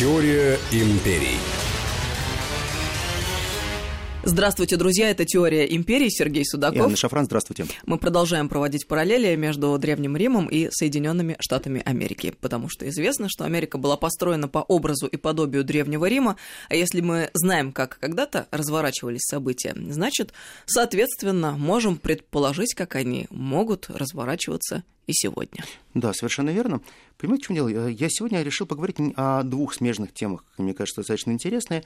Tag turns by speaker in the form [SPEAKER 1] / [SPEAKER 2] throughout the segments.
[SPEAKER 1] Теория империй.
[SPEAKER 2] Здравствуйте, друзья, это «Теория империи», Сергей Судаков. И
[SPEAKER 3] Анна Шафран, здравствуйте.
[SPEAKER 2] Мы продолжаем проводить параллели между Древним Римом и Соединенными Штатами Америки, потому что известно, что Америка была построена по образу и подобию Древнего Рима, а если мы знаем, как когда-то разворачивались события, значит, соответственно, можем предположить, как они могут разворачиваться и сегодня.
[SPEAKER 3] Да, совершенно верно. Понимаете, в чем дело? Я сегодня решил поговорить о двух смежных темах, мне кажется, достаточно интересные.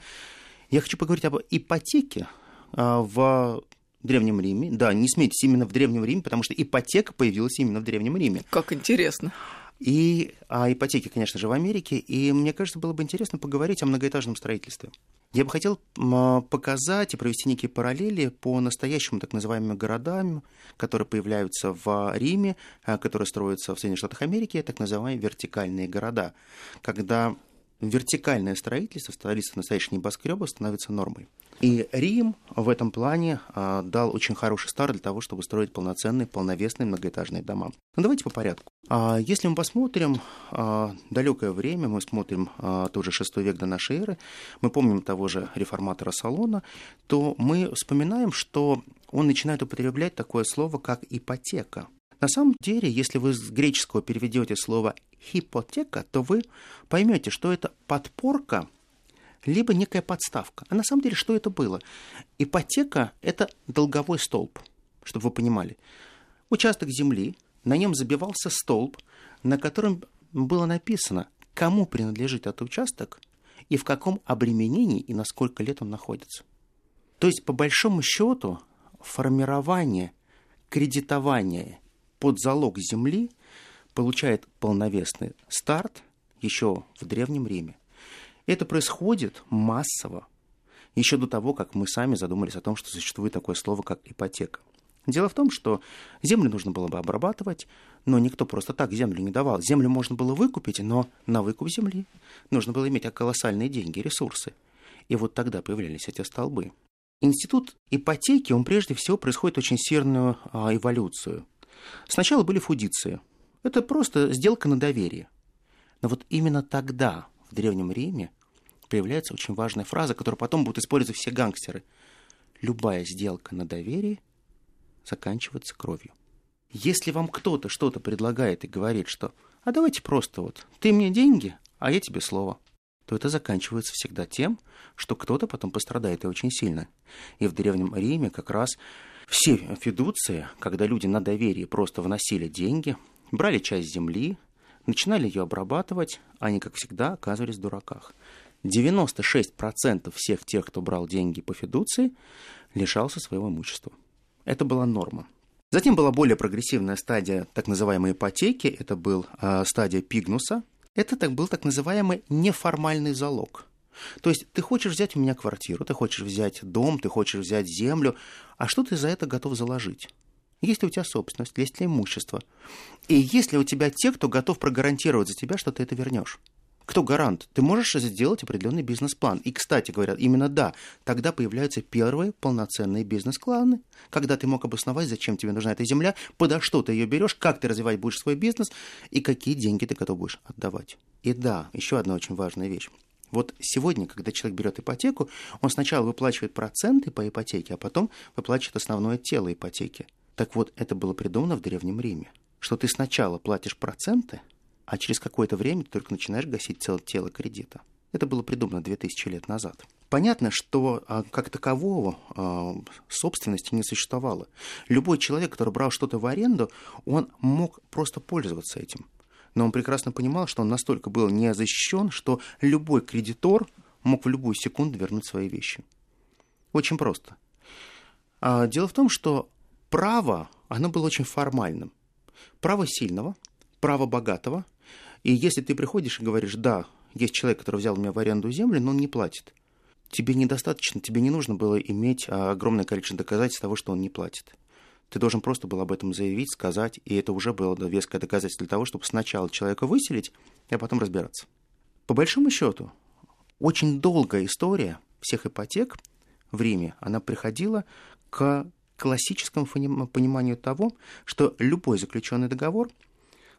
[SPEAKER 3] Я хочу поговорить об ипотеке а, в Древнем Риме. Да, не смейтесь, именно в Древнем Риме, потому что ипотека появилась именно в Древнем Риме.
[SPEAKER 2] Как интересно.
[SPEAKER 3] И о ипотеке, конечно же, в Америке. И мне кажется, было бы интересно поговорить о многоэтажном строительстве. Я бы хотел показать и провести некие параллели по настоящим так называемым городам, которые появляются в Риме, а, которые строятся в Соединенных Штатах Америки, так называемые вертикальные города, когда вертикальное строительство, строительство настоящих небоскребов становится нормой. И Рим в этом плане а, дал очень хороший старт для того, чтобы строить полноценные, полновесные многоэтажные дома. Ну, давайте по порядку. А, если мы посмотрим а, далекое время, мы смотрим а, тот же шестой век до нашей эры, мы помним того же реформатора Салона, то мы вспоминаем, что он начинает употреблять такое слово, как ипотека. На самом деле, если вы с греческого переведете слово «хипотека», то вы поймете, что это подпорка, либо некая подставка. А на самом деле, что это было? Ипотека – это долговой столб, чтобы вы понимали. Участок земли, на нем забивался столб, на котором было написано, кому принадлежит этот участок и в каком обременении и на сколько лет он находится. То есть, по большому счету, формирование, кредитование под залог земли получает полновесный старт еще в Древнем Риме. Это происходит массово, еще до того, как мы сами задумались о том, что существует такое слово, как ипотека. Дело в том, что землю нужно было бы обрабатывать, но никто просто так землю не давал. Землю можно было выкупить, но на выкуп земли нужно было иметь колоссальные деньги, ресурсы. И вот тогда появлялись эти столбы. Институт ипотеки, он прежде всего происходит очень сильную а, эволюцию. Сначала были фудиции. Это просто сделка на доверие. Но вот именно тогда, в Древнем Риме, появляется очень важная фраза, которую потом будут использовать все гангстеры. Любая сделка на доверие заканчивается кровью. Если вам кто-то что-то предлагает и говорит, что «а давайте просто вот, ты мне деньги, а я тебе слово», то это заканчивается всегда тем, что кто-то потом пострадает и очень сильно. И в Древнем Риме как раз все фидуции, когда люди на доверие просто вносили деньги, брали часть земли, начинали ее обрабатывать, они, как всегда, оказывались в дураках. 96% всех тех, кто брал деньги по фидуции, лишался своего имущества. Это была норма. Затем была более прогрессивная стадия так называемой ипотеки, это был э, стадия Пигнуса. Это так, был так называемый неформальный залог – то есть ты хочешь взять у меня квартиру, ты хочешь взять дом, ты хочешь взять землю, а что ты за это готов заложить? Есть ли у тебя собственность, есть ли имущество? И есть ли у тебя те, кто готов прогарантировать за тебя, что ты это вернешь? Кто гарант? Ты можешь сделать определенный бизнес-план. И, кстати говоря, именно да, тогда появляются первые полноценные бизнес-планы, когда ты мог обосновать, зачем тебе нужна эта земля, подо что ты ее берешь, как ты развивать будешь свой бизнес и какие деньги ты готов будешь отдавать. И да, еще одна очень важная вещь. Вот сегодня, когда человек берет ипотеку, он сначала выплачивает проценты по ипотеке, а потом выплачивает основное тело ипотеки. Так вот, это было придумано в Древнем Риме, что ты сначала платишь проценты, а через какое-то время ты только начинаешь гасить целое тело кредита. Это было придумано 2000 лет назад. Понятно, что а, как такового а, собственности не существовало. Любой человек, который брал что-то в аренду, он мог просто пользоваться этим но он прекрасно понимал, что он настолько был не защищен, что любой кредитор мог в любую секунду вернуть свои вещи. Очень просто. А дело в том, что право, оно было очень формальным. Право сильного, право богатого. И если ты приходишь и говоришь, да, есть человек, который взял у меня в аренду землю, но он не платит. Тебе недостаточно, тебе не нужно было иметь а, огромное количество доказательств того, что он не платит. Ты должен просто был об этом заявить, сказать, и это уже было веское доказательство для того, чтобы сначала человека выселить, а потом разбираться. По большому счету, очень долгая история всех ипотек в Риме, она приходила к классическому пониманию того, что любой заключенный договор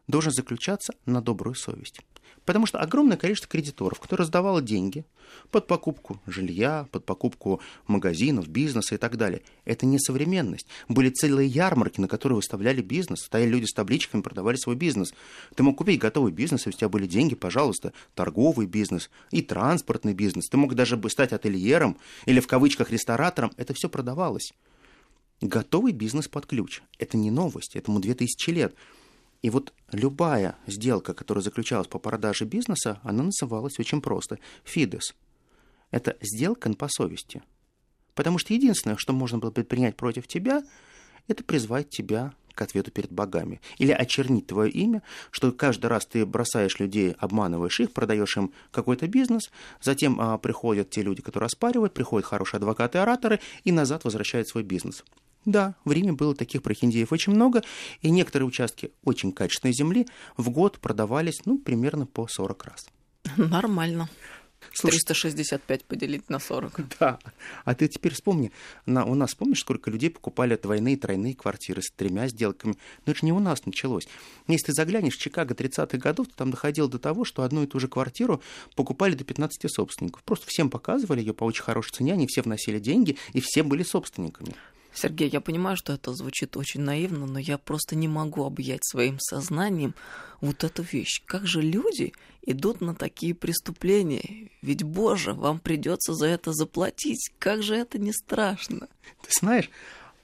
[SPEAKER 3] должен заключаться на добрую совесть. Потому что огромное количество кредиторов, которые раздавало деньги под покупку жилья, под покупку магазинов, бизнеса и так далее, это не современность. Были целые ярмарки, на которые выставляли бизнес. Стояли люди с табличками, продавали свой бизнес. Ты мог купить готовый бизнес, если у тебя были деньги, пожалуйста, торговый бизнес и транспортный бизнес. Ты мог даже бы стать ательером или в кавычках ресторатором. Это все продавалось. Готовый бизнес под ключ. Это не новость, этому 2000 лет. И вот любая сделка, которая заключалась по продаже бизнеса, она называлась очень просто «фидес». Это сделка по совести. Потому что единственное, что можно было предпринять против тебя, это призвать тебя к ответу перед богами. Или очернить твое имя, что каждый раз ты бросаешь людей, обманываешь их, продаешь им какой-то бизнес, затем а, приходят те люди, которые оспаривают, приходят хорошие адвокаты, ораторы и назад возвращают свой бизнес. Да, в Риме было таких прохиндеев очень много, и некоторые участки очень качественной земли в год продавались, ну, примерно по 40 раз.
[SPEAKER 2] Нормально. Слушай, 365 поделить на 40.
[SPEAKER 3] Да. А ты теперь вспомни, на, у нас помнишь, сколько людей покупали двойные, тройные квартиры с тремя сделками? Но это же не у нас началось. Если ты заглянешь в Чикаго 30-х годов, то там доходило до того, что одну и ту же квартиру покупали до 15 собственников. Просто всем показывали ее по очень хорошей цене, они все вносили деньги, и все были собственниками.
[SPEAKER 2] Сергей, я понимаю, что это звучит очень наивно, но я просто не могу объять своим сознанием вот эту вещь. Как же люди идут на такие преступления? Ведь, боже, вам придется за это заплатить. Как же это не страшно?
[SPEAKER 3] Ты знаешь,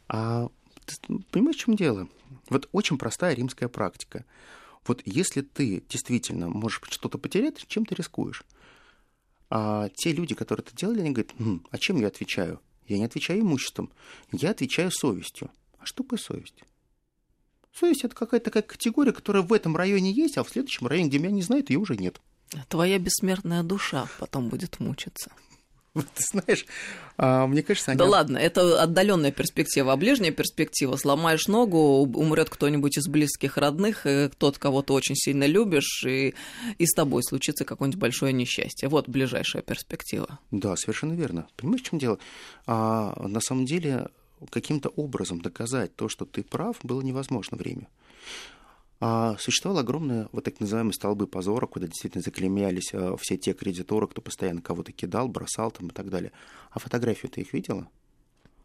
[SPEAKER 3] а ты понимаешь, в чем дело? Вот очень простая римская практика. Вот если ты действительно можешь что-то потерять, чем ты рискуешь? А те люди, которые это делали, они говорят, хм, а чем я отвечаю? Я не отвечаю имуществом, я отвечаю совестью. А что такое совесть? Совесть – это какая-то такая категория, которая в этом районе есть, а в следующем районе, где меня не знают, ее уже нет.
[SPEAKER 2] Твоя бессмертная душа потом будет мучиться.
[SPEAKER 3] Ты знаешь, а, мне кажется, они...
[SPEAKER 2] Да ладно, это отдаленная перспектива, а ближняя перспектива. Сломаешь ногу, умрет кто-нибудь из близких родных, тот, кого ты очень сильно любишь, и, и с тобой случится какое-нибудь большое несчастье. Вот ближайшая перспектива.
[SPEAKER 3] Да, совершенно верно. Понимаешь, в чем дело? А, на самом деле, каким-то образом доказать то, что ты прав, было невозможно время. А существовало огромное вот так называемые столбы позора, куда действительно заклемялись а, все те кредиторы, кто постоянно кого-то кидал, бросал там и так далее. А фотографию ты их видела?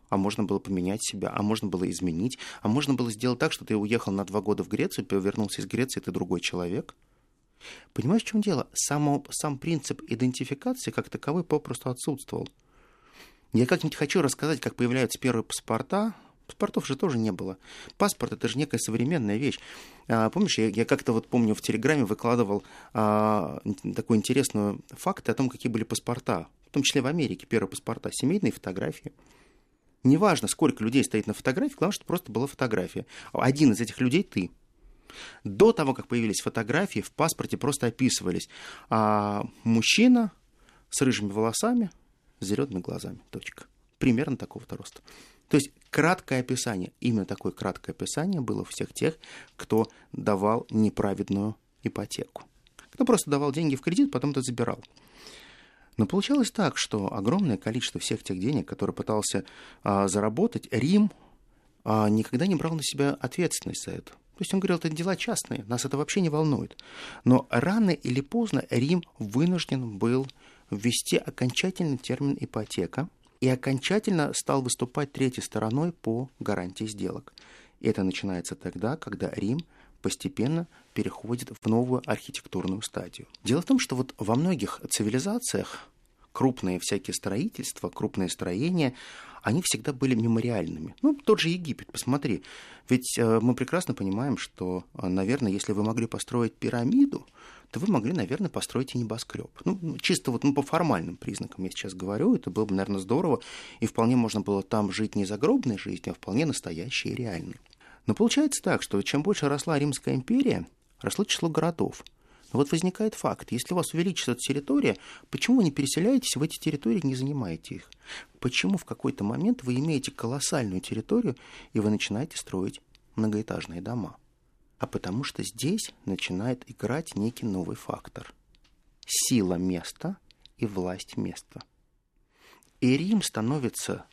[SPEAKER 3] А можно было поменять себя, а можно было изменить, а можно было сделать так, что ты уехал на два года в Грецию, вернулся из Греции, ты другой человек. Понимаешь, в чем дело? Само, сам принцип идентификации как таковой попросту отсутствовал. Я как-нибудь хочу рассказать, как появляются первые паспорта, Паспортов же тоже не было. Паспорт это же некая современная вещь. А, помнишь, я, я как-то вот помню в Телеграме выкладывал а, такой интересный факт о том, какие были паспорта, в том числе в Америке, первые паспорта, семейные фотографии. Неважно, сколько людей стоит на фотографии, главное, что просто была фотография. Один из этих людей ты. До того, как появились фотографии, в паспорте просто описывались а, мужчина с рыжими волосами, с зелеными глазами. Точка. Примерно такого-то роста. То есть краткое описание, именно такое краткое описание было у всех тех, кто давал неправедную ипотеку. Кто просто давал деньги в кредит, потом это забирал. Но получалось так, что огромное количество всех тех денег, которые пытался а, заработать, Рим а, никогда не брал на себя ответственность за это. То есть он говорил, это дела частные, нас это вообще не волнует. Но рано или поздно Рим вынужден был ввести окончательный термин ипотека, и окончательно стал выступать третьей стороной по гарантии сделок. Это начинается тогда, когда Рим постепенно переходит в новую архитектурную стадию. Дело в том, что вот во многих цивилизациях крупные всякие строительства, крупные строения, они всегда были мемориальными. Ну, тот же Египет, посмотри. Ведь э, мы прекрасно понимаем, что, э, наверное, если вы могли построить пирамиду, то вы могли, наверное, построить и небоскреб. Ну, ну, чисто вот ну, по формальным признакам я сейчас говорю, это было бы, наверное, здорово, и вполне можно было там жить не загробной жизнью, а вполне настоящей и реальной. Но получается так, что чем больше росла Римская империя, росло число городов. Но вот возникает факт, если у вас увеличится территория, почему вы не переселяетесь в эти территории и не занимаете их? Почему в какой-то момент вы имеете колоссальную территорию, и вы начинаете строить многоэтажные дома? А потому что здесь начинает играть некий новый фактор. Сила места и власть места. И Рим становится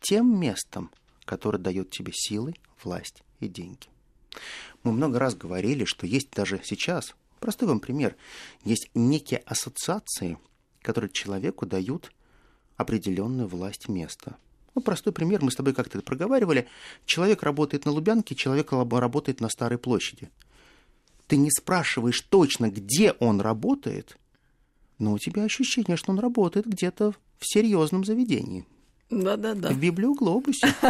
[SPEAKER 3] тем местом, которое дает тебе силы, власть и деньги. Мы много раз говорили, что есть даже сейчас, простой вам пример, есть некие ассоциации, которые человеку дают определенную власть места. Ну, простой пример, мы с тобой как-то это проговаривали. Человек работает на Лубянке, человек работает на Старой площади. Ты не спрашиваешь точно, где он работает, но у тебя ощущение, что он работает где-то в серьезном заведении.
[SPEAKER 2] Да-да-да.
[SPEAKER 3] В библиоглобусе.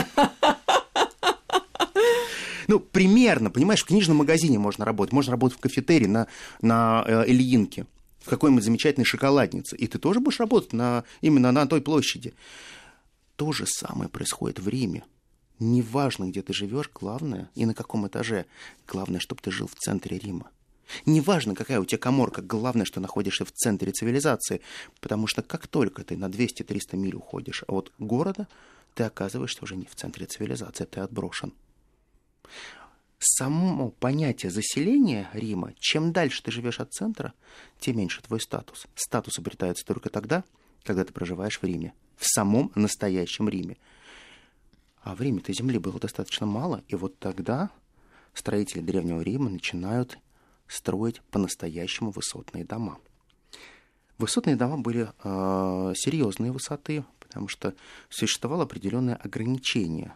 [SPEAKER 3] Ну, примерно, понимаешь, в книжном магазине можно работать, можно работать в кафетерии на, на э, Ильинке, в какой-нибудь замечательной шоколаднице, и ты тоже будешь работать на, именно на той площади. То же самое происходит в Риме. Неважно, где ты живешь, главное, и на каком этаже, главное, чтобы ты жил в центре Рима. Неважно, какая у тебя коморка, главное, что находишься в центре цивилизации, потому что как только ты на 200-300 миль уходишь от города, ты оказываешься уже не в центре цивилизации, ты отброшен. Само понятие заселения Рима, чем дальше ты живешь от центра, тем меньше твой статус. Статус обретается только тогда, когда ты проживаешь в Риме, в самом настоящем Риме. А в Риме-то земли было достаточно мало, и вот тогда строители Древнего Рима начинают строить по-настоящему высотные дома. Высотные дома были э, серьезные высоты, потому что существовало определенное ограничение,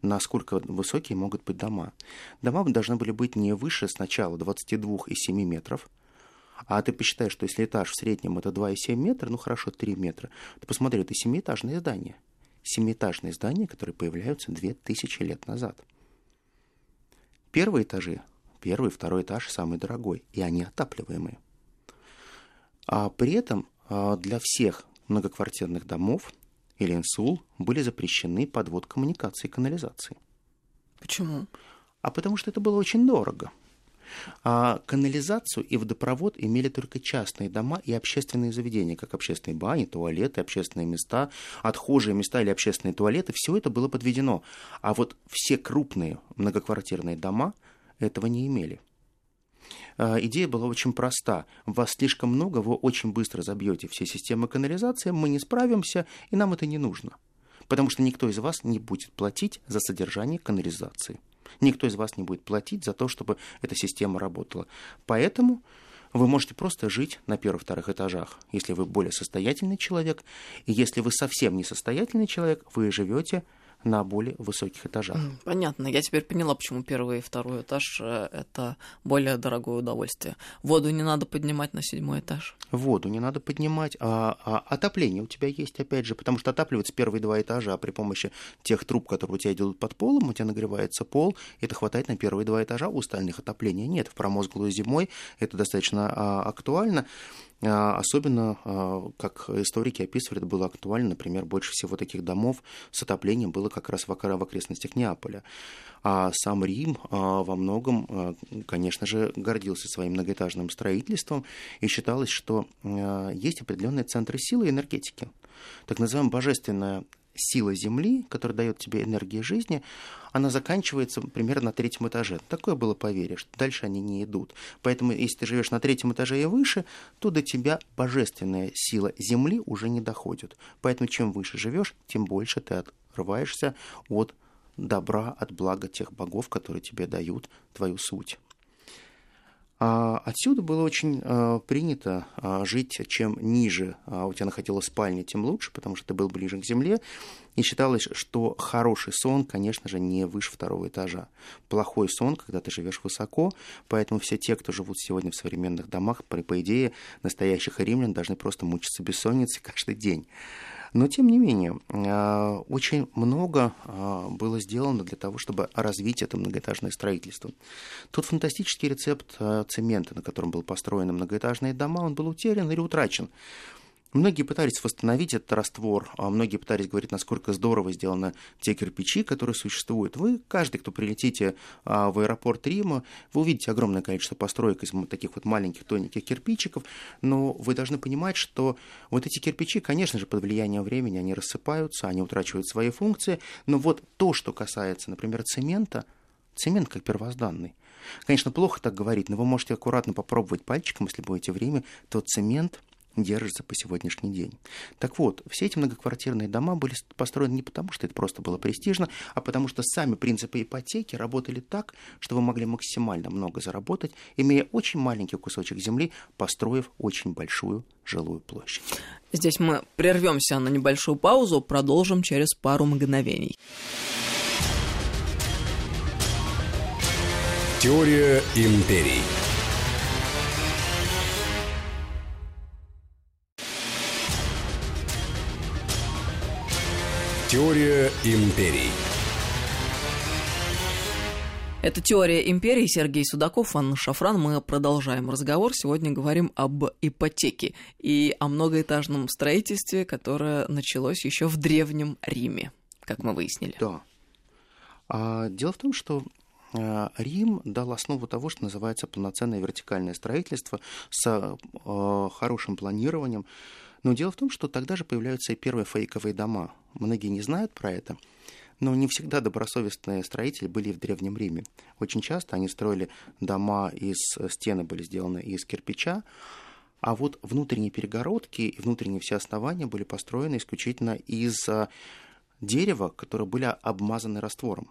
[SPEAKER 3] насколько высокие могут быть дома. Дома должны были быть не выше сначала 22,7 метров, а ты посчитаешь, что если этаж в среднем это 2,7 метра, ну хорошо, 3 метра, то посмотри, это семиэтажное здание. Семиэтажные здания, которые появляются 2000 лет назад. Первые этажи Первый, второй этаж самый дорогой, и они отапливаемые. А при этом а, для всех многоквартирных домов или инсул были запрещены подвод коммуникации и канализации.
[SPEAKER 2] Почему?
[SPEAKER 3] А потому что это было очень дорого. А канализацию и водопровод имели только частные дома и общественные заведения, как общественные бани, туалеты, общественные места, отхожие места или общественные туалеты. Все это было подведено. А вот все крупные многоквартирные дома этого не имели. А, идея была очень проста. Вас слишком много, вы очень быстро забьете все системы канализации, мы не справимся, и нам это не нужно. Потому что никто из вас не будет платить за содержание канализации. Никто из вас не будет платить за то, чтобы эта система работала. Поэтому вы можете просто жить на первых-вторых этажах, если вы более состоятельный человек. И если вы совсем не состоятельный человек, вы живете на более высоких этажах.
[SPEAKER 2] Понятно. Я теперь поняла, почему первый и второй этаж э, – это более дорогое удовольствие. Воду не надо поднимать на седьмой этаж.
[SPEAKER 3] Воду не надо поднимать, а, а отопление у тебя есть, опять же, потому что отапливаются первые два этажа, а при помощи тех труб, которые у тебя идут под полом, у тебя нагревается пол, это хватает на первые два этажа, у остальных отопления нет. В промозглую зимой это достаточно а, актуально. А, особенно, а, как историки описывали, это было актуально, например, больше всего таких домов с отоплением было как раз в окрестностях Неаполя. А сам Рим а, во многом, конечно же, гордился своим многоэтажным строительством и считалось, что есть определенные центры силы и энергетики. Так называемая божественная сила Земли, которая дает тебе энергию жизни, она заканчивается примерно на третьем этаже. Такое было поверье, что дальше они не идут. Поэтому, если ты живешь на третьем этаже и выше, то до тебя божественная сила Земли уже не доходит. Поэтому, чем выше живешь, тем больше ты отрываешься от добра, от блага тех богов, которые тебе дают твою суть. А отсюда было очень а, принято а, жить, чем ниже у тебя находилась спальня, тем лучше, потому что ты был ближе к земле. И считалось, что хороший сон, конечно же, не выше второго этажа. Плохой сон, когда ты живешь высоко, поэтому все те, кто живут сегодня в современных домах, по, по идее, настоящих римлян должны просто мучиться бессонницей каждый день. Но, тем не менее, а, очень много а, было сделано для того, чтобы развить это многоэтажное строительство. Тут фантастический рецепт а, цемента, на котором был построены многоэтажные дома, он был утерян или утрачен. Многие пытались восстановить этот раствор, а многие пытались говорить, насколько здорово сделаны те кирпичи, которые существуют. Вы, каждый, кто прилетите а, в аэропорт Рима, вы увидите огромное количество построек из таких вот маленьких тоненьких кирпичиков, но вы должны понимать, что вот эти кирпичи, конечно же, под влиянием времени, они рассыпаются, они утрачивают свои функции, но вот то, что касается, например, цемента, цемент как первозданный, Конечно, плохо так говорить, но вы можете аккуратно попробовать пальчиком, если будете время, то цемент – держится по сегодняшний день. Так вот, все эти многоквартирные дома были построены не потому, что это просто было престижно, а потому что сами принципы ипотеки работали так, что вы могли максимально много заработать, имея очень маленький кусочек земли, построив очень большую жилую площадь.
[SPEAKER 2] Здесь мы прервемся на небольшую паузу, продолжим через пару мгновений.
[SPEAKER 1] Теория империй. Теория империй.
[SPEAKER 2] Это «Теория империи». Сергей Судаков, Анна Шафран. Мы продолжаем разговор. Сегодня говорим об ипотеке и о многоэтажном строительстве, которое началось еще в Древнем Риме, как мы выяснили.
[SPEAKER 3] Да. А, дело в том, что а, Рим дал основу того, что называется полноценное вертикальное строительство с а, хорошим планированием, но дело в том, что тогда же появляются и первые фейковые дома. Многие не знают про это, но не всегда добросовестные строители были в Древнем Риме. Очень часто они строили дома из стены были сделаны из кирпича, а вот внутренние перегородки и внутренние все основания были построены исключительно из а, дерева, которые были обмазаны раствором.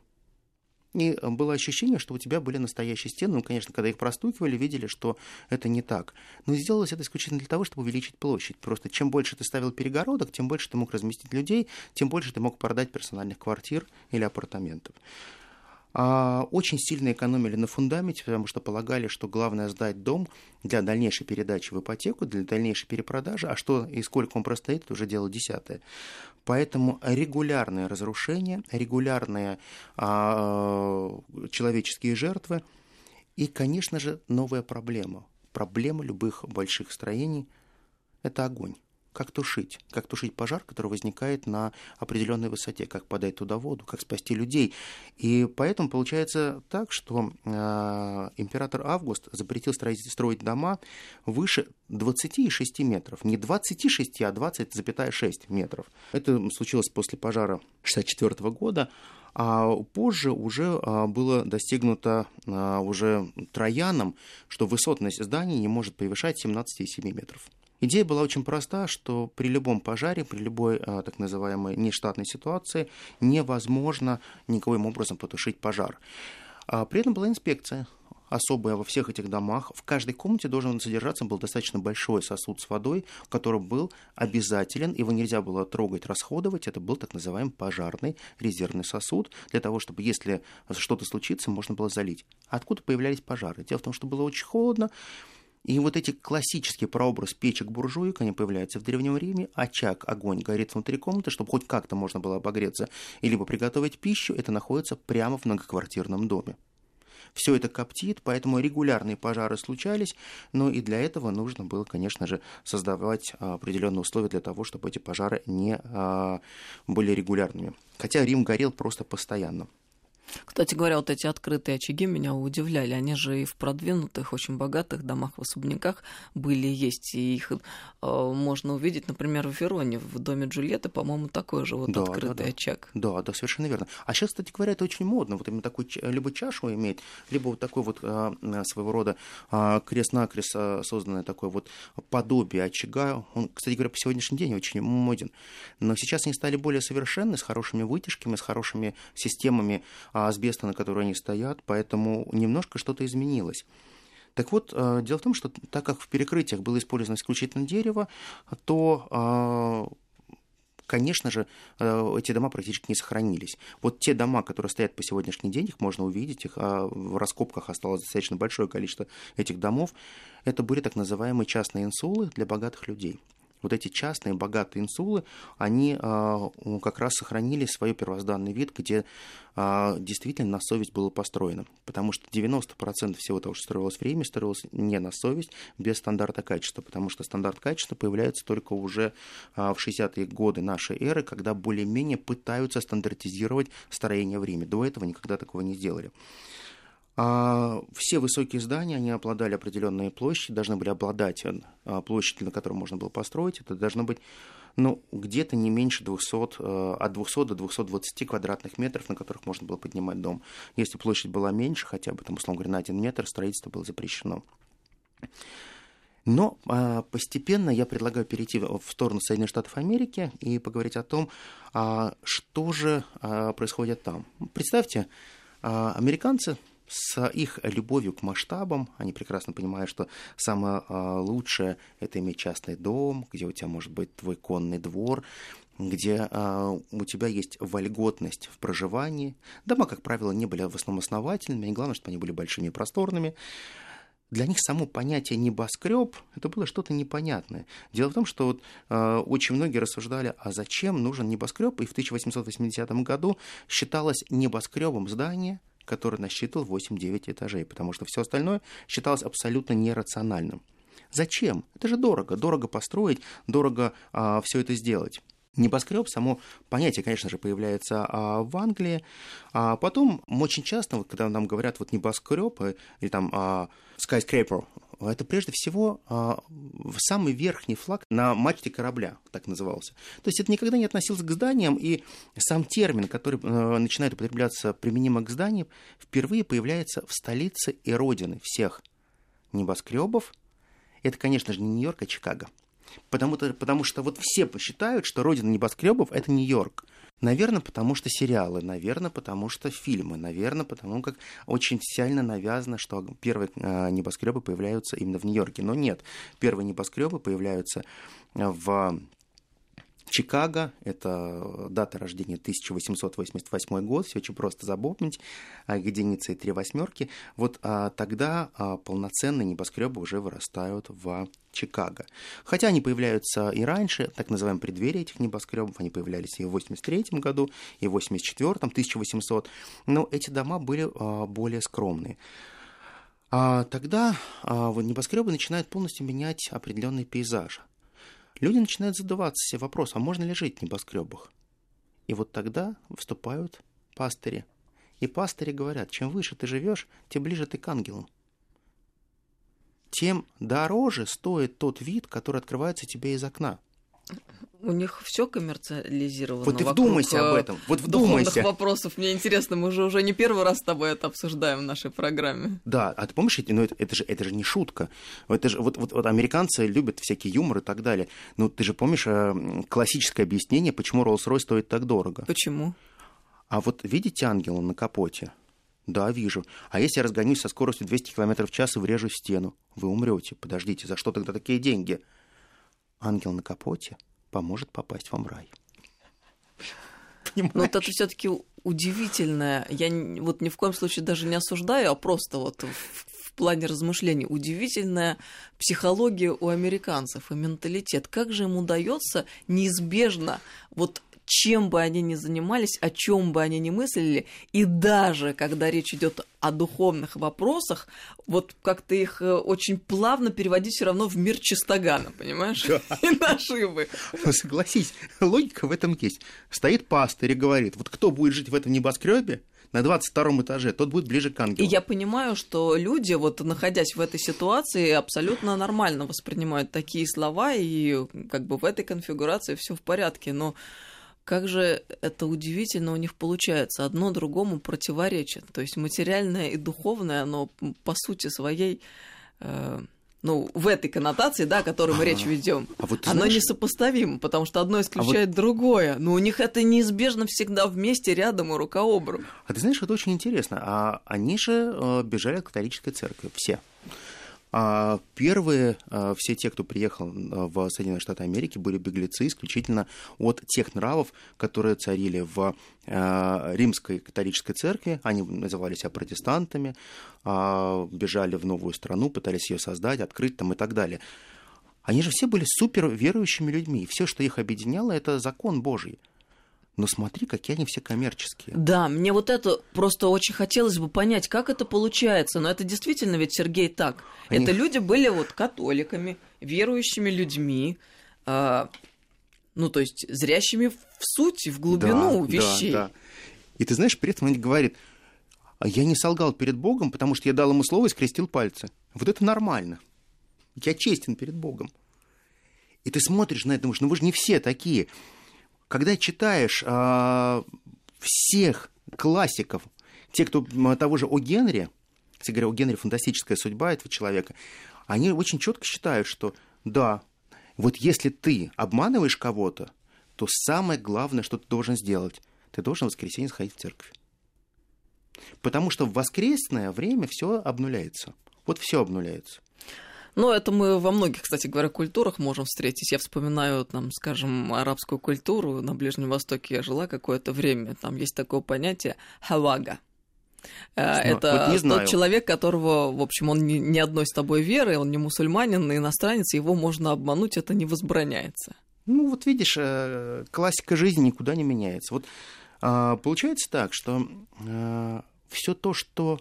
[SPEAKER 3] И э, было ощущение, что у тебя были настоящие стены. Ну, конечно, когда их простукивали, видели, что это не так. Но сделалось это исключительно для того, чтобы увеличить площадь. Просто чем больше ты ставил перегородок, тем больше ты мог разместить людей, тем больше ты мог продать персональных квартир или апартаментов. А, очень сильно экономили на фундаменте, потому что полагали, что главное сдать дом для дальнейшей передачи в ипотеку, для дальнейшей перепродажи, а что и сколько он простоит, это уже дело десятое. Поэтому регулярное разрушение, регулярные а, человеческие жертвы и, конечно же, новая проблема. Проблема любых больших строений – это огонь как тушить, как тушить пожар, который возникает на определенной высоте, как подать туда воду, как спасти людей. И поэтому получается так, что э, император Август запретил строить, строить дома выше 26 метров. Не 26, а 20,6 метров. Это случилось после пожара 64 года. А позже уже а, было достигнуто а, уже Трояном, что высотность здания не может превышать 17,7 метров. Идея была очень проста, что при любом пожаре, при любой а, так называемой нештатной ситуации невозможно никоим образом потушить пожар. А при этом была инспекция особая во всех этих домах. В каждой комнате должен содержаться был достаточно большой сосуд с водой, который был обязателен, его нельзя было трогать, расходовать. Это был так называемый пожарный резервный сосуд, для того, чтобы, если что-то случится, можно было залить. Откуда появлялись пожары? Дело в том, что было очень холодно, и вот эти классические прообраз печек-буржуек, они появляются в Древнем Риме. Очаг, огонь горит внутри комнаты, чтобы хоть как-то можно было обогреться, или приготовить пищу, это находится прямо в многоквартирном доме. Все это коптит, поэтому регулярные пожары случались, но и для этого нужно было, конечно же, создавать а, определенные условия для того, чтобы эти пожары не а, были регулярными. Хотя Рим горел просто постоянно.
[SPEAKER 2] Кстати говоря, вот эти открытые очаги меня удивляли. Они же и в продвинутых, очень богатых домах в особняках были есть. И их э, можно увидеть, например, в Вероне, в доме Джульетты, по-моему, такой же вот да, открытый
[SPEAKER 3] да, да.
[SPEAKER 2] очаг.
[SPEAKER 3] Да, да, совершенно верно. А сейчас, кстати говоря, это очень модно. Вот именно такой либо чашу иметь, либо вот такой вот э, своего рода э, крест-накрест э, созданное такое вот подобие очага. Он, кстати говоря, по сегодняшний день очень моден. Но сейчас они стали более совершенны, с хорошими вытяжками, с хорошими системами асбеста, на которой они стоят, поэтому немножко что-то изменилось. Так вот, э, дело в том, что так как в перекрытиях было использовано исключительно дерево, то э, конечно же, э, эти дома практически не сохранились. Вот те дома, которые стоят по сегодняшний день, их можно увидеть, их а, в раскопках осталось достаточно большое количество этих домов. Это были так называемые частные инсулы для богатых людей вот эти частные богатые инсулы, они а, как раз сохранили свой первозданный вид, где а, действительно на совесть было построено. Потому что 90% всего того, что строилось в Риме, строилось не на совесть, без стандарта качества. Потому что стандарт качества появляется только уже а, в 60-е годы нашей эры, когда более-менее пытаются стандартизировать строение в Риме. До этого никогда такого не сделали. А все высокие здания, они обладали определенной площадью, должны были обладать а, площадью, на которой можно было построить. Это должно быть ну, где-то не меньше 200, э, от 200 до 220 квадратных метров, на которых можно было поднимать дом. Если площадь была меньше, хотя бы, там, условно говоря, на один метр, строительство было запрещено. Но а, постепенно я предлагаю перейти в сторону Соединенных Штатов Америки и поговорить о том, а, что же а, происходит там. Представьте, а, американцы с их любовью к масштабам, они прекрасно понимают, что самое а, лучшее это иметь частный дом, где у тебя может быть твой конный двор, где а, у тебя есть вольготность в проживании. Дома, как правило, не были в основном основательными, и главное, чтобы они были большими и просторными для них само понятие небоскреб это было что-то непонятное. Дело в том, что вот, э, очень многие рассуждали, а зачем нужен небоскреб, и в 1880 году считалось небоскребом здание, которое насчитывало 8-9 этажей, потому что все остальное считалось абсолютно нерациональным. Зачем? Это же дорого. Дорого построить, дорого а, все это сделать. Небоскреб, само понятие, конечно же, появляется а, в Англии, а потом очень часто, вот, когда нам говорят вот небоскреб э, или там а, skyscraper, это прежде всего а, самый верхний флаг на мачте корабля, так назывался. То есть это никогда не относилось к зданиям, и сам термин, который а, начинает употребляться применимо к зданиям, впервые появляется в столице и родины всех небоскребов. Это, конечно же, не Нью-Йорк, а Чикаго. Потому, -то, потому что вот все посчитают, что родина небоскребов это Нью-Йорк. Наверное, потому что сериалы, наверное, потому что фильмы, наверное, потому как очень сильно навязано, что первые э, небоскребы появляются именно в Нью-Йорке. Но нет, первые небоскребы появляются в Чикаго, это дата рождения 1888 год, все очень просто запомнить, а, единицы и три восьмерки. Вот а, тогда а, полноценные небоскребы уже вырастают в Чикаго. Хотя они появляются и раньше, так называемые преддверие этих небоскребов, они появлялись и в 83 году, и в 84 1800, но эти дома были а, более скромные. А тогда а, небоскребы начинают полностью менять определенный пейзаж люди начинают задаваться себе вопрос, а можно ли жить в небоскребах? И вот тогда вступают пастыри. И пастыри говорят, чем выше ты живешь, тем ближе ты к ангелам. Тем дороже стоит тот вид, который открывается тебе из окна
[SPEAKER 2] у них все коммерциализировано.
[SPEAKER 3] Вот ты вдумайся об
[SPEAKER 2] э,
[SPEAKER 3] этом. Вот вдумайся.
[SPEAKER 2] вопросов. Мне интересно, мы же уже не первый раз с тобой это обсуждаем в нашей программе.
[SPEAKER 3] Да, а ты помнишь, ну, это, это, же, это же не шутка. Это же, вот, вот, вот американцы любят всякий юмор и так далее. Ну, ты же помнишь э, классическое объяснение, почему Rolls-Royce стоит так дорого?
[SPEAKER 2] Почему?
[SPEAKER 3] А вот видите ангела на капоте? Да, вижу. А если я разгонюсь со скоростью 200 км в час и врежу в стену? Вы умрете. Подождите, за что тогда такие деньги? Ангел на капоте – поможет попасть вам в рай.
[SPEAKER 2] Понимаешь? Но вот это все-таки удивительное. Я вот ни в коем случае даже не осуждаю, а просто вот в, в плане размышлений удивительная психология у американцев и менталитет. Как же им удается неизбежно вот чем бы они ни занимались, о чем бы они ни мыслили, и даже когда речь идет о духовных вопросах, вот как-то их э, очень плавно переводить все равно в мир чистогана, понимаешь? Да. И наживы.
[SPEAKER 3] Ну, согласись, логика в этом есть. Стоит пастырь и говорит, вот кто будет жить в этом небоскребе, на 22 этаже, тот будет ближе к ангелу.
[SPEAKER 2] И я понимаю, что люди, вот находясь в этой ситуации, абсолютно нормально воспринимают такие слова, и как бы в этой конфигурации все в порядке. Но как же это удивительно у них получается, одно другому противоречит. То есть материальное и духовное, оно по сути своей, э, ну, в этой коннотации, да, о которой мы а, речь ведем, а вот оно знаешь... несопоставимо, потому что одно исключает а вот... другое. Но у них это неизбежно всегда вместе, рядом и рука об руку.
[SPEAKER 3] А ты знаешь, это очень интересно. А они же э, бежали от католической церкви, все. А первые, а, все те, кто приехал а, в Соединенные Штаты Америки, были беглецы исключительно от тех нравов, которые царили в римской католической церкви. Они называли себя протестантами, бежали в новую страну, пытались ее создать, открыть там и так далее. Они же все были супер верующими людьми. Все, что их объединяло, это закон Божий но смотри, какие они все коммерческие.
[SPEAKER 2] Да, мне вот это просто очень хотелось бы понять, как это получается. Но это действительно ведь, Сергей, так. Они... Это люди были вот католиками, верующими людьми, э, ну, то есть зрящими в суть, в глубину да, вещей. Да, да.
[SPEAKER 3] И ты знаешь, при этом он говорит, я не солгал перед Богом, потому что я дал ему слово и скрестил пальцы. Вот это нормально. Я честен перед Богом. И ты смотришь на это, думаешь, ну вы же не все такие когда читаешь э, всех классиков, те, кто того же О. Генри, кстати говоря, О. Генри фантастическая судьба этого человека, они очень четко считают, что да, вот если ты обманываешь кого-то, то самое главное, что ты должен сделать, ты должен в воскресенье сходить в церковь. Потому что в воскресное время все обнуляется. Вот все обнуляется.
[SPEAKER 2] Но это мы во многих, кстати говоря, культурах можем встретить. Я вспоминаю, там, скажем, арабскую культуру. На Ближнем Востоке я жила какое-то время. Там есть такое понятие хавага. Э, это вот тот человек, которого, в общем, он не, не одной с тобой веры, он не мусульманин, иностранец, его можно обмануть, это не возбраняется.
[SPEAKER 3] Ну, вот видишь, э, классика жизни никуда не меняется. Вот а, получается так, что э, все то, что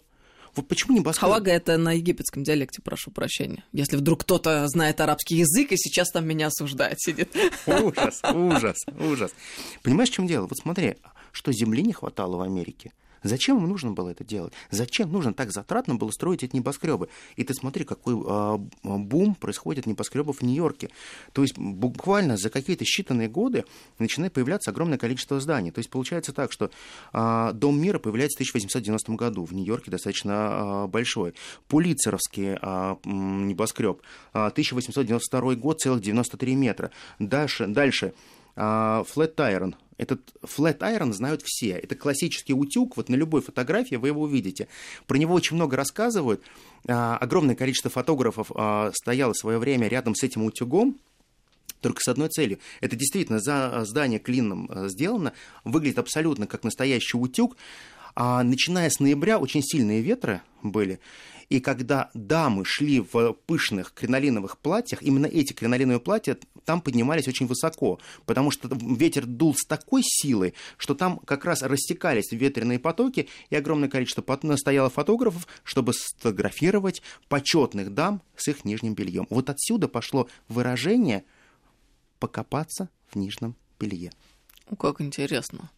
[SPEAKER 3] вот почему не небоскреб?
[SPEAKER 2] Хавага это на египетском диалекте, прошу прощения. Если вдруг кто-то знает арабский язык и сейчас там меня осуждает, сидит.
[SPEAKER 3] Ужас, ужас, ужас. Понимаешь, в чем дело? Вот смотри, что земли не хватало в Америке. Зачем им нужно было это делать? Зачем нужно так затратно было строить эти небоскребы? И ты смотри, какой э, бум происходит небоскребов в Нью-Йорке. То есть буквально за какие-то считанные годы начинает появляться огромное количество зданий. То есть получается так, что э, Дом мира появляется в 1890 году. В Нью-Йорке достаточно э, большой. Пулицеровский э, небоскреб. Э, 1892 год, целых 93 метра. Дальше, дальше Flat Iron этот flat iron знают все. Это классический утюг, вот на любой фотографии вы его увидите. Про него очень много рассказывают. А, огромное количество фотографов а, стояло в свое время рядом с этим утюгом, только с одной целью. Это действительно за здание клином а, сделано, выглядит абсолютно как настоящий утюг. А начиная с ноября очень сильные ветры были, и когда дамы шли в пышных кринолиновых платьях, именно эти кринолиновые платья там поднимались очень высоко, потому что ветер дул с такой силой, что там как раз растекались ветреные потоки, и огромное количество стояло фотографов, чтобы сфотографировать почетных дам с их нижним бельем. Вот отсюда пошло выражение «покопаться в нижнем белье».
[SPEAKER 2] Как интересно.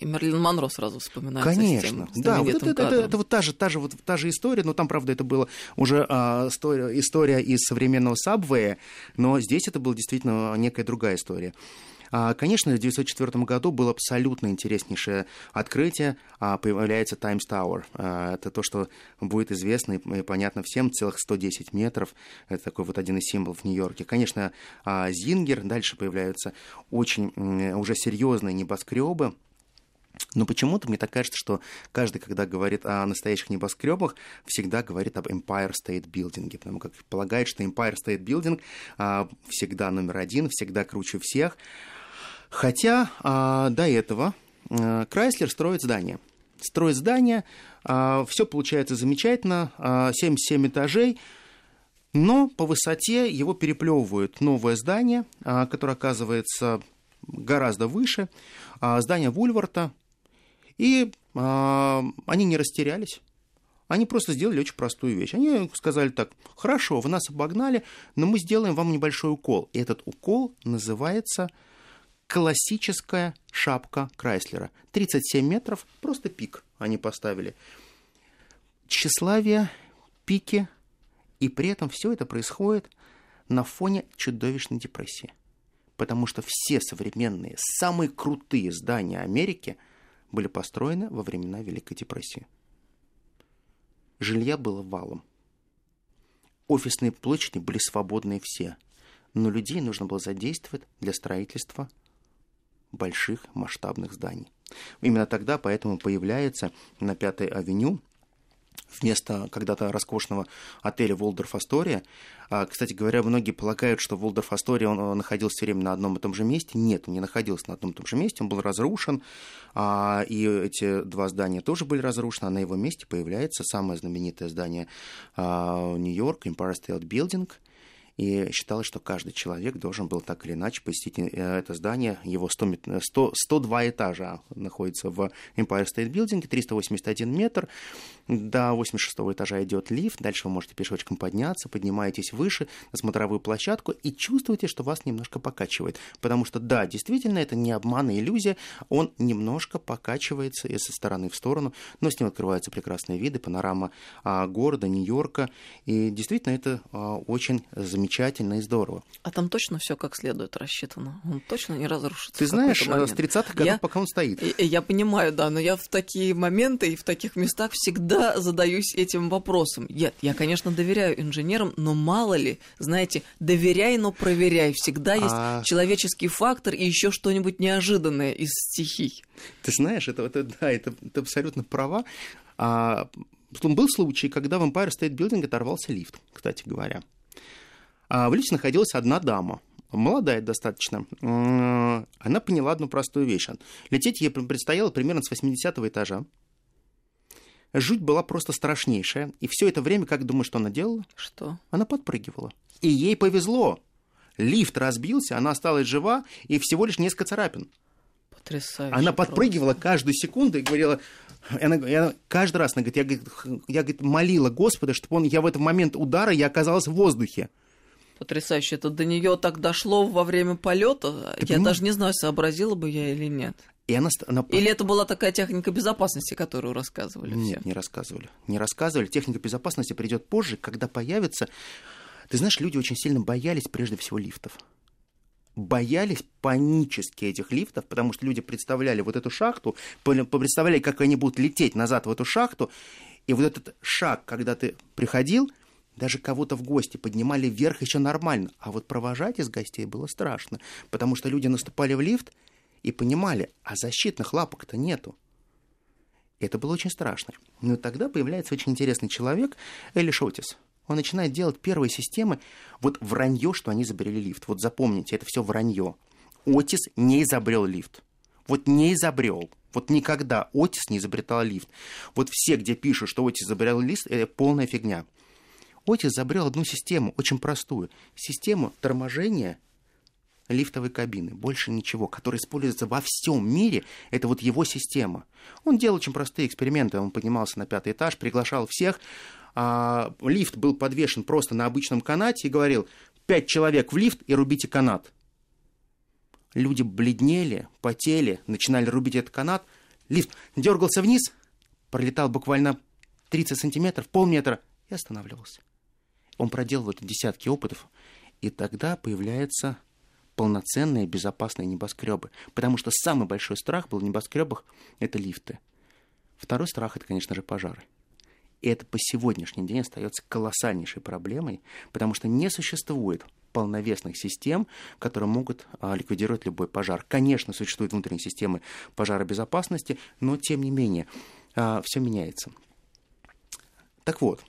[SPEAKER 2] И Мерлин Монро сразу вспоминается.
[SPEAKER 3] Конечно, тем да, вот это, это, это, это вот та же, та же, вот та же история, но там, правда, это была уже а, история, история из современного Сабвея, но здесь это была действительно некая другая история. А, конечно, в 1904 году было абсолютно интереснейшее открытие. А, появляется Times Tower. А, это то, что будет известно и понятно всем, целых 110 метров. Это такой вот один из символов Нью-Йорке. Конечно, Зингер. Дальше появляются очень уже серьезные небоскребы но почему-то мне так кажется, что каждый, когда говорит о настоящих небоскребах, всегда говорит об Empire State Building, потому как полагает, что Empire State Building а, всегда номер один, всегда круче всех. Хотя а, до этого а, Крайслер строит здание. Строит здание, а, все получается замечательно, а, 77 этажей, но по высоте его переплевывают новое здание, а, которое оказывается гораздо выше. А, здание Вульварта, и а, они не растерялись. Они просто сделали очень простую вещь. Они сказали так, хорошо, вы нас обогнали, но мы сделаем вам небольшой укол. И этот укол называется классическая шапка Крайслера. 37 метров, просто пик они поставили. Тщеславие, пики, и при этом все это происходит на фоне чудовищной депрессии. Потому что все современные, самые крутые здания Америки – были построены во времена Великой депрессии. Жилья было валом. Офисные площади были свободные все, но людей нужно было задействовать для строительства больших масштабных зданий. Именно тогда поэтому появляется на Пятой авеню вместо когда-то роскошного отеля Волдорф Астория. А, кстати говоря, многие полагают, что Волдорф Астория он находился все время на одном и том же месте. Нет, он не находился на одном и том же месте, он был разрушен, а, и эти два здания тоже были разрушены, а на его месте появляется самое знаменитое здание а, Нью-Йорк, Empire State Building – и считалось, что каждый человек должен был так или иначе посетить э, это здание. Его 100, 100, 102 этажа находится в Empire State Building, 381 метр. До 86 этажа идет лифт, дальше вы можете пешочком подняться, поднимаетесь выше на смотровую площадку и чувствуете, что вас немножко покачивает. Потому что, да, действительно, это не обман и иллюзия, он немножко покачивается из стороны в сторону, но с ним открываются прекрасные виды, панорама а, города, Нью-Йорка, и действительно это а, очень замечательно замечательно и здорово.
[SPEAKER 2] А там точно все как следует рассчитано? Он точно не разрушится?
[SPEAKER 3] Ты знаешь, э, с 30-х годов,
[SPEAKER 2] я,
[SPEAKER 3] пока он стоит.
[SPEAKER 2] Я, я понимаю, да, но я в такие моменты и в таких местах всегда задаюсь этим вопросом. Нет, я, конечно, доверяю инженерам, но мало ли, знаете, доверяй, но проверяй. Всегда есть а... человеческий фактор и еще что-нибудь неожиданное из стихий.
[SPEAKER 3] Ты знаешь, это, это да, это, это абсолютно права. А, был случай, когда в Empire State Building оторвался лифт, кстати говоря. А в лифте находилась одна дама, молодая достаточно. Она поняла одну простую вещь. Лететь ей предстояло примерно с 80 этажа. Жуть была просто страшнейшая. И все это время, как думаешь, что она делала?
[SPEAKER 2] Что?
[SPEAKER 3] Она подпрыгивала. И ей повезло. Лифт разбился, она осталась жива, и всего лишь несколько царапин.
[SPEAKER 2] Потрясающе.
[SPEAKER 3] Она подпрыгивала просто. каждую секунду и говорила, она, она каждый раз, она говорит, я, говорит, я говорит, молила Господа, чтобы он, я в этот момент удара, я оказалась в воздухе.
[SPEAKER 2] Потрясающе. Это до нее так дошло во время полета. Я понимаешь? даже не знаю, сообразила бы я или нет.
[SPEAKER 3] И она, она...
[SPEAKER 2] Или это была такая техника безопасности, которую рассказывали?
[SPEAKER 3] Нет,
[SPEAKER 2] все?
[SPEAKER 3] не рассказывали. Не рассказывали. Техника безопасности придет позже, когда появится. Ты знаешь, люди очень сильно боялись прежде всего лифтов. Боялись панически этих лифтов, потому что люди представляли вот эту шахту, представляли, как они будут лететь назад в эту шахту, и вот этот шаг, когда ты приходил, даже кого-то в гости поднимали вверх еще нормально. А вот провожать из гостей было страшно, потому что люди наступали в лифт и понимали, а защитных лапок-то нету. Это было очень страшно. Но тогда появляется очень интересный человек, Элли Шотис. Он начинает делать первые системы, вот вранье, что они изобрели лифт. Вот запомните, это все вранье. Отис не изобрел лифт. Вот не изобрел. Вот никогда Отис не изобретал лифт. Вот все, где пишут, что Отис изобрел лифт, это полная фигня. Отис изобрел одну систему, очень простую. Систему торможения лифтовой кабины. Больше ничего, которая используется во всем мире. Это вот его система. Он делал очень простые эксперименты. Он поднимался на пятый этаж, приглашал всех. А, лифт был подвешен просто на обычном канате и говорил, пять человек в лифт и рубите канат. Люди бледнели, потели, начинали рубить этот канат. Лифт дергался вниз, пролетал буквально 30 сантиметров, полметра и останавливался. Он проделал это десятки опытов, и тогда появляются полноценные безопасные небоскребы. Потому что самый большой страх был в небоскребах – это лифты. Второй страх – это, конечно же, пожары. И это по сегодняшний день остается колоссальнейшей проблемой, потому что не существует полновесных систем, которые могут а, ликвидировать любой пожар. Конечно, существуют внутренние системы пожаробезопасности, но тем не менее а, все меняется. Так вот,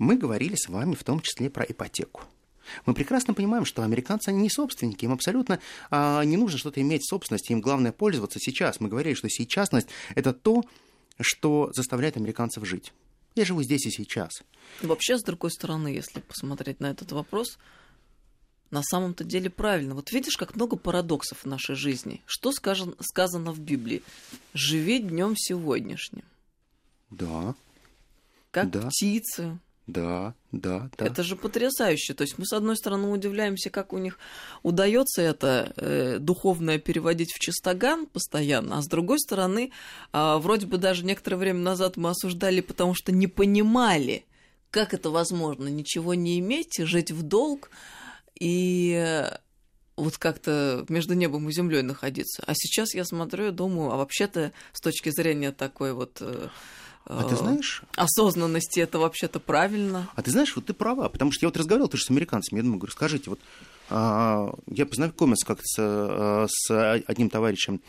[SPEAKER 3] мы говорили с вами в том числе про ипотеку. Мы прекрасно понимаем, что американцы, они не собственники, им абсолютно а, не нужно что-то иметь в собственности, им главное пользоваться сейчас. Мы говорили, что сейчасность – это то, что заставляет американцев жить. Я живу здесь и сейчас.
[SPEAKER 2] Вообще, с другой стороны, если посмотреть на этот вопрос, на самом-то деле правильно. Вот видишь, как много парадоксов в нашей жизни. Что скажен, сказано в Библии? Живи днем сегодняшним.
[SPEAKER 3] Да.
[SPEAKER 2] Как
[SPEAKER 3] да.
[SPEAKER 2] птицы,
[SPEAKER 3] да, да, да.
[SPEAKER 2] Это же потрясающе. То есть мы, с одной стороны, удивляемся, как у них удается это э, духовное переводить в чистоган постоянно, а с другой стороны, э, вроде бы даже некоторое время назад мы осуждали, потому что не понимали, как это возможно, ничего не иметь, жить в долг и вот как-то между небом и землей находиться. А сейчас я смотрю и думаю, а вообще-то с точки зрения такой вот э,
[SPEAKER 3] а ты знаешь?
[SPEAKER 2] Осознанности это вообще-то правильно.
[SPEAKER 3] А ты знаешь, вот ты права, потому что я вот разговаривал тоже с американцами, я думаю, говорю, скажите, вот а, я познакомился как-то с, а, с одним товарищем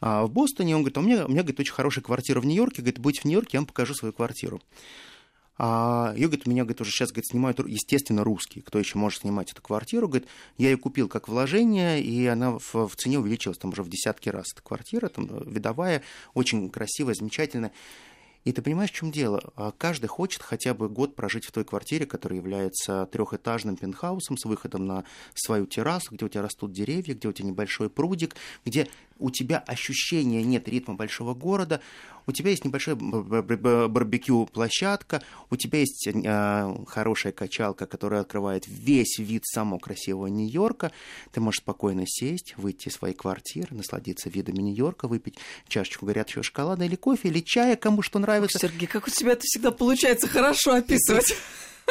[SPEAKER 3] а, в Бостоне, он говорит, а у меня, у меня говорит, очень хорошая квартира в Нью-Йорке, говорит, будете в Нью-Йорке, я вам покажу свою квартиру. А ее, говорит, меня, говорит, уже сейчас, говорит, снимают, естественно, русские. Кто еще может снимать эту квартиру? Говорит, я ее купил как вложение, и она в, в цене увеличилась там уже в десятки раз. Эта квартира там видовая, очень красивая, замечательная. И ты понимаешь, в чем дело? А каждый хочет хотя бы год прожить в той квартире, которая является трехэтажным пентхаусом с выходом на свою террасу, где у тебя растут деревья, где у тебя небольшой прудик, где у тебя ощущения нет ритма большого города, у тебя есть небольшая барбекю-площадка, у тебя есть э, хорошая качалка, которая открывает весь вид самого красивого Нью-Йорка. Ты можешь спокойно сесть, выйти из своей квартиры, насладиться видами Нью-Йорка, выпить чашечку горячего шоколада или кофе, или чая, кому что нравится.
[SPEAKER 2] Сергей, как у тебя это всегда получается хорошо описывать.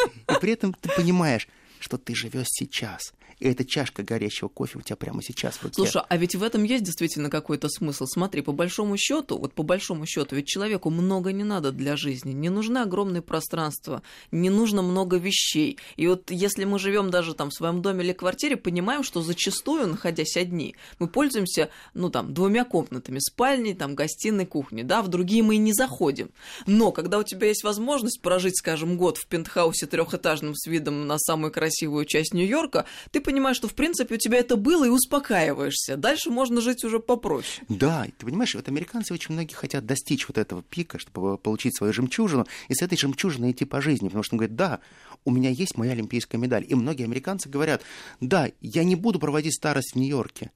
[SPEAKER 3] И при этом ты понимаешь, что ты живешь сейчас. И эта чашка горячего кофе у тебя прямо сейчас в руке.
[SPEAKER 2] Слушай, а ведь в этом есть действительно какой-то смысл. Смотри, по большому счету, вот по большому счету, ведь человеку много не надо для жизни. Не нужно огромное пространство, не нужно много вещей. И вот если мы живем даже там в своем доме или квартире, понимаем, что зачастую, находясь одни, мы пользуемся, ну там, двумя комнатами, спальней, там, гостиной, кухней, да, в другие мы и не заходим. Но когда у тебя есть возможность прожить, скажем, год в пентхаусе трехэтажном с видом на самую красивую часть Нью-Йорка, ты понимаешь, что, в принципе, у тебя это было, и успокаиваешься. Дальше можно жить уже попроще.
[SPEAKER 3] Да, ты понимаешь, вот американцы очень многие хотят достичь вот этого пика, чтобы получить свою жемчужину, и с этой жемчужиной идти по жизни, потому что он говорит, да, у меня есть моя олимпийская медаль. И многие американцы говорят, да, я не буду проводить старость в Нью-Йорке,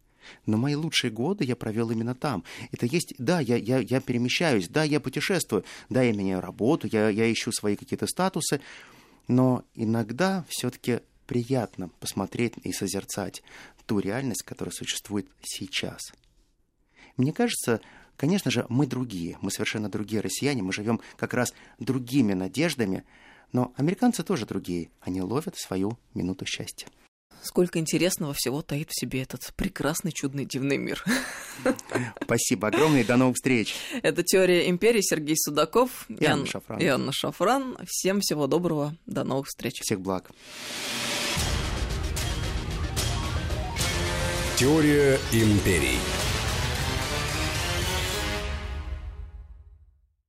[SPEAKER 3] но мои лучшие годы я провел именно там. Это есть, да, я, я, я перемещаюсь, да, я путешествую, да, я меняю работу, я, я ищу свои какие-то статусы, но иногда все-таки приятно посмотреть и созерцать ту реальность, которая существует сейчас. Мне кажется, конечно же, мы другие, мы совершенно другие россияне, мы живем как раз другими надеждами, но американцы тоже другие, они ловят свою минуту счастья.
[SPEAKER 2] Сколько интересного всего таит в себе этот прекрасный, чудный, дивный мир.
[SPEAKER 3] Спасибо огромное и до новых встреч.
[SPEAKER 2] Это «Теория империи» Сергей Судаков
[SPEAKER 3] и Анна Шафран.
[SPEAKER 2] И Анна Шафран. Всем всего доброго. До новых встреч.
[SPEAKER 3] Всех благ.
[SPEAKER 1] Теория империй.